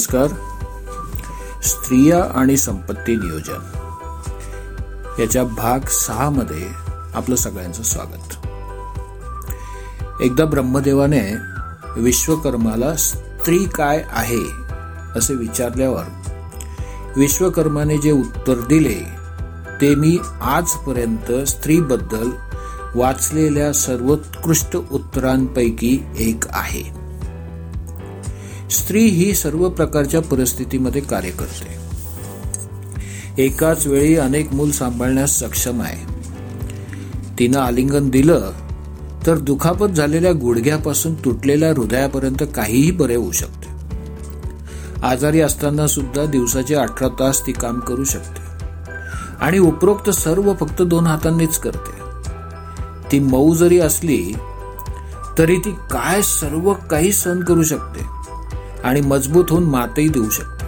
नमस्कार. स्त्रिया आणि संपत्ती नियोजन. याच्या भाग सहा मध्ये आपलं सगळ्यांचं स्वागत. एकदा ब्रह्मदेवाने विश्वकर्माला स्त्री काय आहे असे विचारल्यावर विश्वकर्माने जे उत्तर दिले ते मी आजपर्यंत स्त्रीबद्दल वाचलेल्या सर्वोत्कृष्ट उत्तरांपैकी एक आहे. स्त्री ही सर्व प्रकारच्या परिस्थितीमध्ये कार्य करते. एकाच वेळी अनेक मूल सांभाळण्यास सक्षम आहे. तिनं आलिंगन दिलं तर दुखापत झालेल्या गुडघ्यापासून तुटलेल्या हृदयापर्यंत काहीही बरे होऊ शकते. आजारी असताना सुद्धा दिवसाचे अठरा तास ती काम करू शकते. आणि उपरोक्त सर्व फक्त दोन हातांनीच करते. ती मऊ जरी असली तरी ती काय सर्व काही सहन करू शकते? आणि मजबूत होऊन मातही देऊ शकते.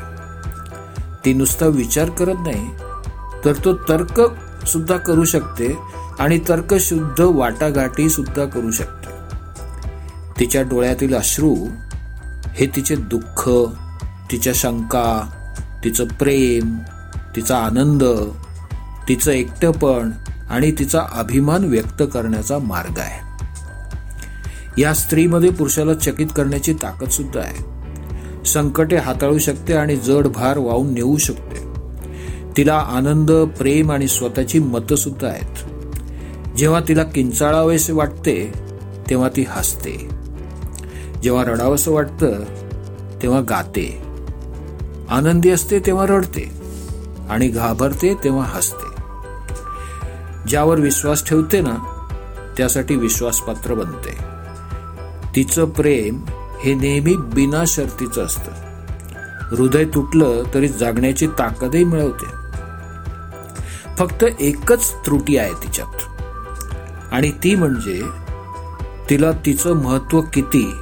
ती नुसता विचार करत नाही तर तो तर्क सुद्धा करू शकते आणि तर्कशुद्ध वाटाघाटी सुद्धा करू शकते. तिच्या डोळ्यातील अश्रू हे तिचे दुःख तिच्या शंका तिचं प्रेम तिचा आनंद तिचं एकटंपण आणि तिचा अभिमान व्यक्त करण्याचा मार्ग आहे. या स्त्रीमध्ये पुरुषाला चकित करण्याची ताकद सुद्धा आहे. संकटे हाताळू शकते आणि जड भार वाहून नेऊ शकते. तिला आनंद प्रेम आणि स्वतःची मतं सुद्धा आहेत. जेव्हा तिला किंचाळावेसे वाटते तेव्हा ती हसते. जेव्हा रडावंसं वाटतं तेव्हा गाते. आनंदी असते तेव्हा रडते. आणि घाबरते तेव्हा हसते. ज्यावर विश्वास ठेवते ना त्यासाठी विश्वासपात्र बनते. तिचं प्रेम हे नेहमी बिना शर्तीचं असतं. हृदय तुटलं तरी जागण्याची ताकदही मिळवते. फक्त एकच त्रुटी आहे तिच्यात. आणि ती म्हणजे तिला तिचं महत्त्व किती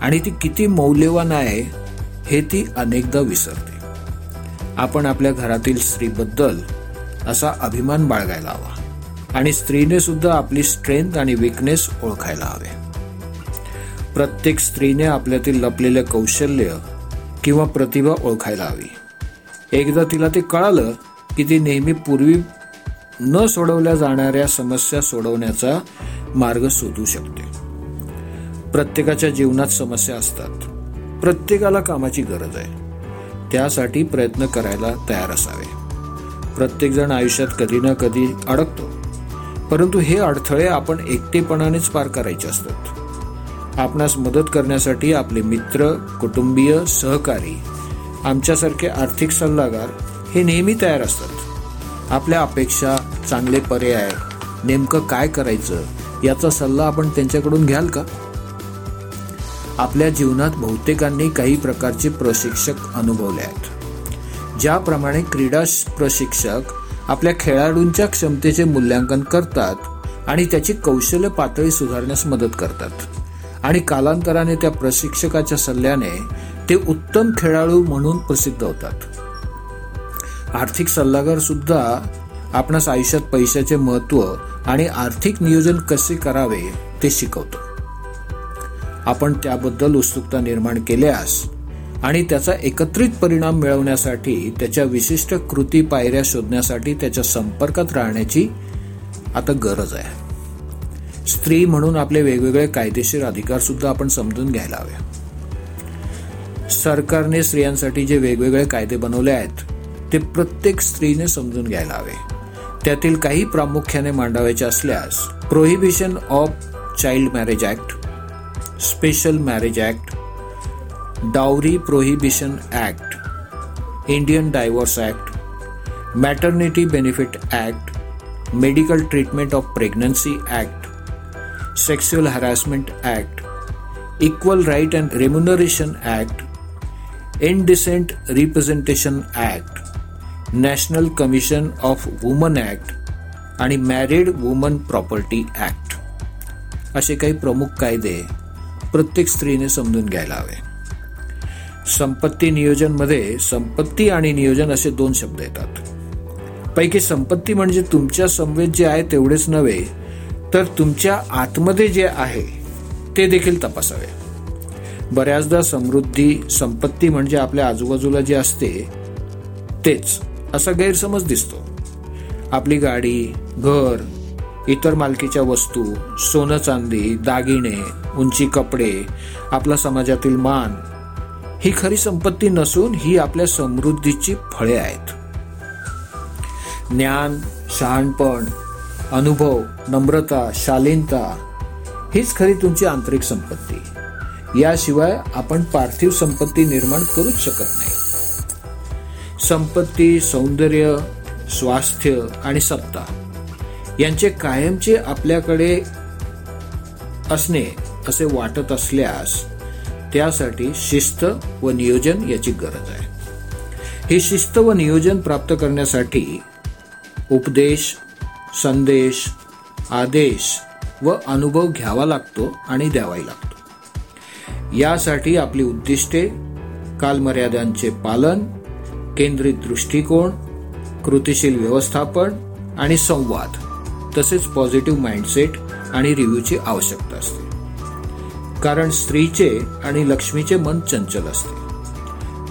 आणि ती किती मौल्यवान आहे हे ती अनेकदा विसरते. आपण आपल्या घरातील स्त्रीबद्दल असा अभिमान बाळगायला हवा. आणि स्त्रीने सुद्धा आपली स्ट्रेंथ आणि विकनेस ओळखायला हवे. प्रत्येक स्त्रीने आपल्यातील लपलेलं कौशल्य किंवा प्रतिभा ओळखायला हवी. एकदा तिला ते कळालं की ती नेहमी पूर्वी न सोडवल्या जाणाऱ्या समस्या सोडवण्याचा मार्ग शोधू शकते. प्रत्येकाच्या जीवनात समस्या असतात. प्रत्येकाला कामाची गरज आहे. त्यासाठी प्रयत्न करायला तयार असावे. प्रत्येकजण आयुष्यात कधी ना कधी अडकतो. परंतु हे अडथळे आपण एकटेपणानेच पार करायचे असतात. आपणास मदत करण्यासाठी आपले मित्र कुटुंबीय सहकारी आमच्यासारखे आर्थिक सल्लागार हे नेहमी तयार असतात. आपल्या अपेक्षा चांगले पर्याय नेमकं काय करायचं याचा सल्ला आपण त्यांच्याकडून घ्याल का? आपल्या जीवनात बहुतेकांनी काही प्रकारचे प्रशिक्षक अनुभवले आहेत. ज्याप्रमाणे क्रीडा प्रशिक्षक आपल्या खेळाडूंच्या क्षमतेचे मूल्यांकन करतात आणि त्याची कौशल्य पातळी सुधारण्यास मदत करतात. आणि कालांतराने त्या प्रशिक्षकाच्या सल्ल्याने ते उत्तम खेळाडू म्हणून प्रसिद्ध होतात. आर्थिक सल्लागार सुद्धा आपणास आयुष्यात पैशाचे महत्त्व आणि आर्थिक नियोजन कसे करावे ते शिकवतो. आपण त्याबद्दल उत्सुकता निर्माण केल्यास आणि त्याचा एकत्रित परिणाम मिळवण्यासाठी त्याच्या विशिष्ट कृती पायऱ्या शोधण्यासाठी त्याच्या संपर्कात राहण्याची आता गरज आहे. स्त्री म्हणून आपले वेगवेगळे कायदेशीर अधिकार सुद्धा आपण समजून घ्यायला हवे. सरकारने स्त्रियांसाठी जे वेगवेगळे कायदे बनवले आहेत ते प्रत्येक स्त्रीने समजून घ्यायला हवे. त्यातील काही प्रामुख्याने मांडावायचे असल्यास prohibition of child marriage act special marriage act dowry prohibition act Indian divorce act maternity benefit act medical treatment of pregnancy act sexual harassment act equal right and remuneration act indecent representation act national commission of woman act आणि married woman property act असे काही प्रमुख कायदे प्रत्येक स्त्रीने समजून घ्यायला हवे. संपत्ती नियोजनमध्ये संपत्ती आणि नियोजन असे दोन शब्द येतात. पैकी संपत्ती म्हणजे तुमच्या संवेद जे आहे तेवढेच नव्हे तर तुमच्या आतमध्ये जे आहे ते देखील तपासावे. बऱ्याचदा समृद्धी संपत्ती म्हणजे आपल्या आजूबाजूला जे असते तेच असा गैरसमज दिसतो. आपली गाडी घर इतर मालकीच्या वस्तू सोनं चांदी दागिने उंची कपडे आपला समाजातील मान ही खरी संपत्ती नसून ही आपल्या समृद्धीची फळे आहेत. ज्ञान शहाणपण अनुभव नम्रता शालीनता हीच खरी तुमची आंतरिक संपत्ती. याशिवाय आपण पार्थिव संपत्ती निर्माण करूच शकत नाही. संपत्ती सौंदर्य स्वास्थ्य आणि सत्ता यांचे कायमचे आपल्याकडे असणे असे वाटत असल्यास त्यासाठी शिस्त व नियोजन याची गरज आहे. हे शिस्त व नियोजन प्राप्त करण्यासाठी उपदेश संदेश आदेश व अनुभव घ्यावा लागतो आणि द्यावाही लागतो. यासाठी आपली उद्दिष्टे कालमर्यादांचे पालन केंद्रित दृष्टिकोन कृतिशील व्यवस्थापन आणि संवाद तसेच पॉझिटिव्ह माइंडसेट आणि रिव्ह्यूची आवश्यकता असते. कारण स्त्रीचे आणि लक्ष्मीचे मन चंचल असते.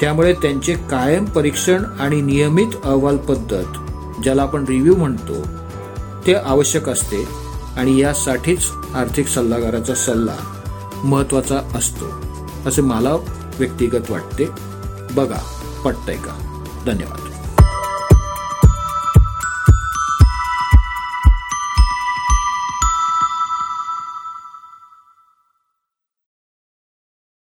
त्यामुळे त्यांचे कायम परीक्षण आणि नियमित अहवाल पद्धत ज्याला आपण रिव्ह्यू म्हणतो ते आवश्यक असते आणि यासाठीच आर्थिक सल्लागाराचा सल्ला महत्त्वाचा असतो असे मला व्यक्तिगत वाटते. बघा पटतंय का? धन्यवाद.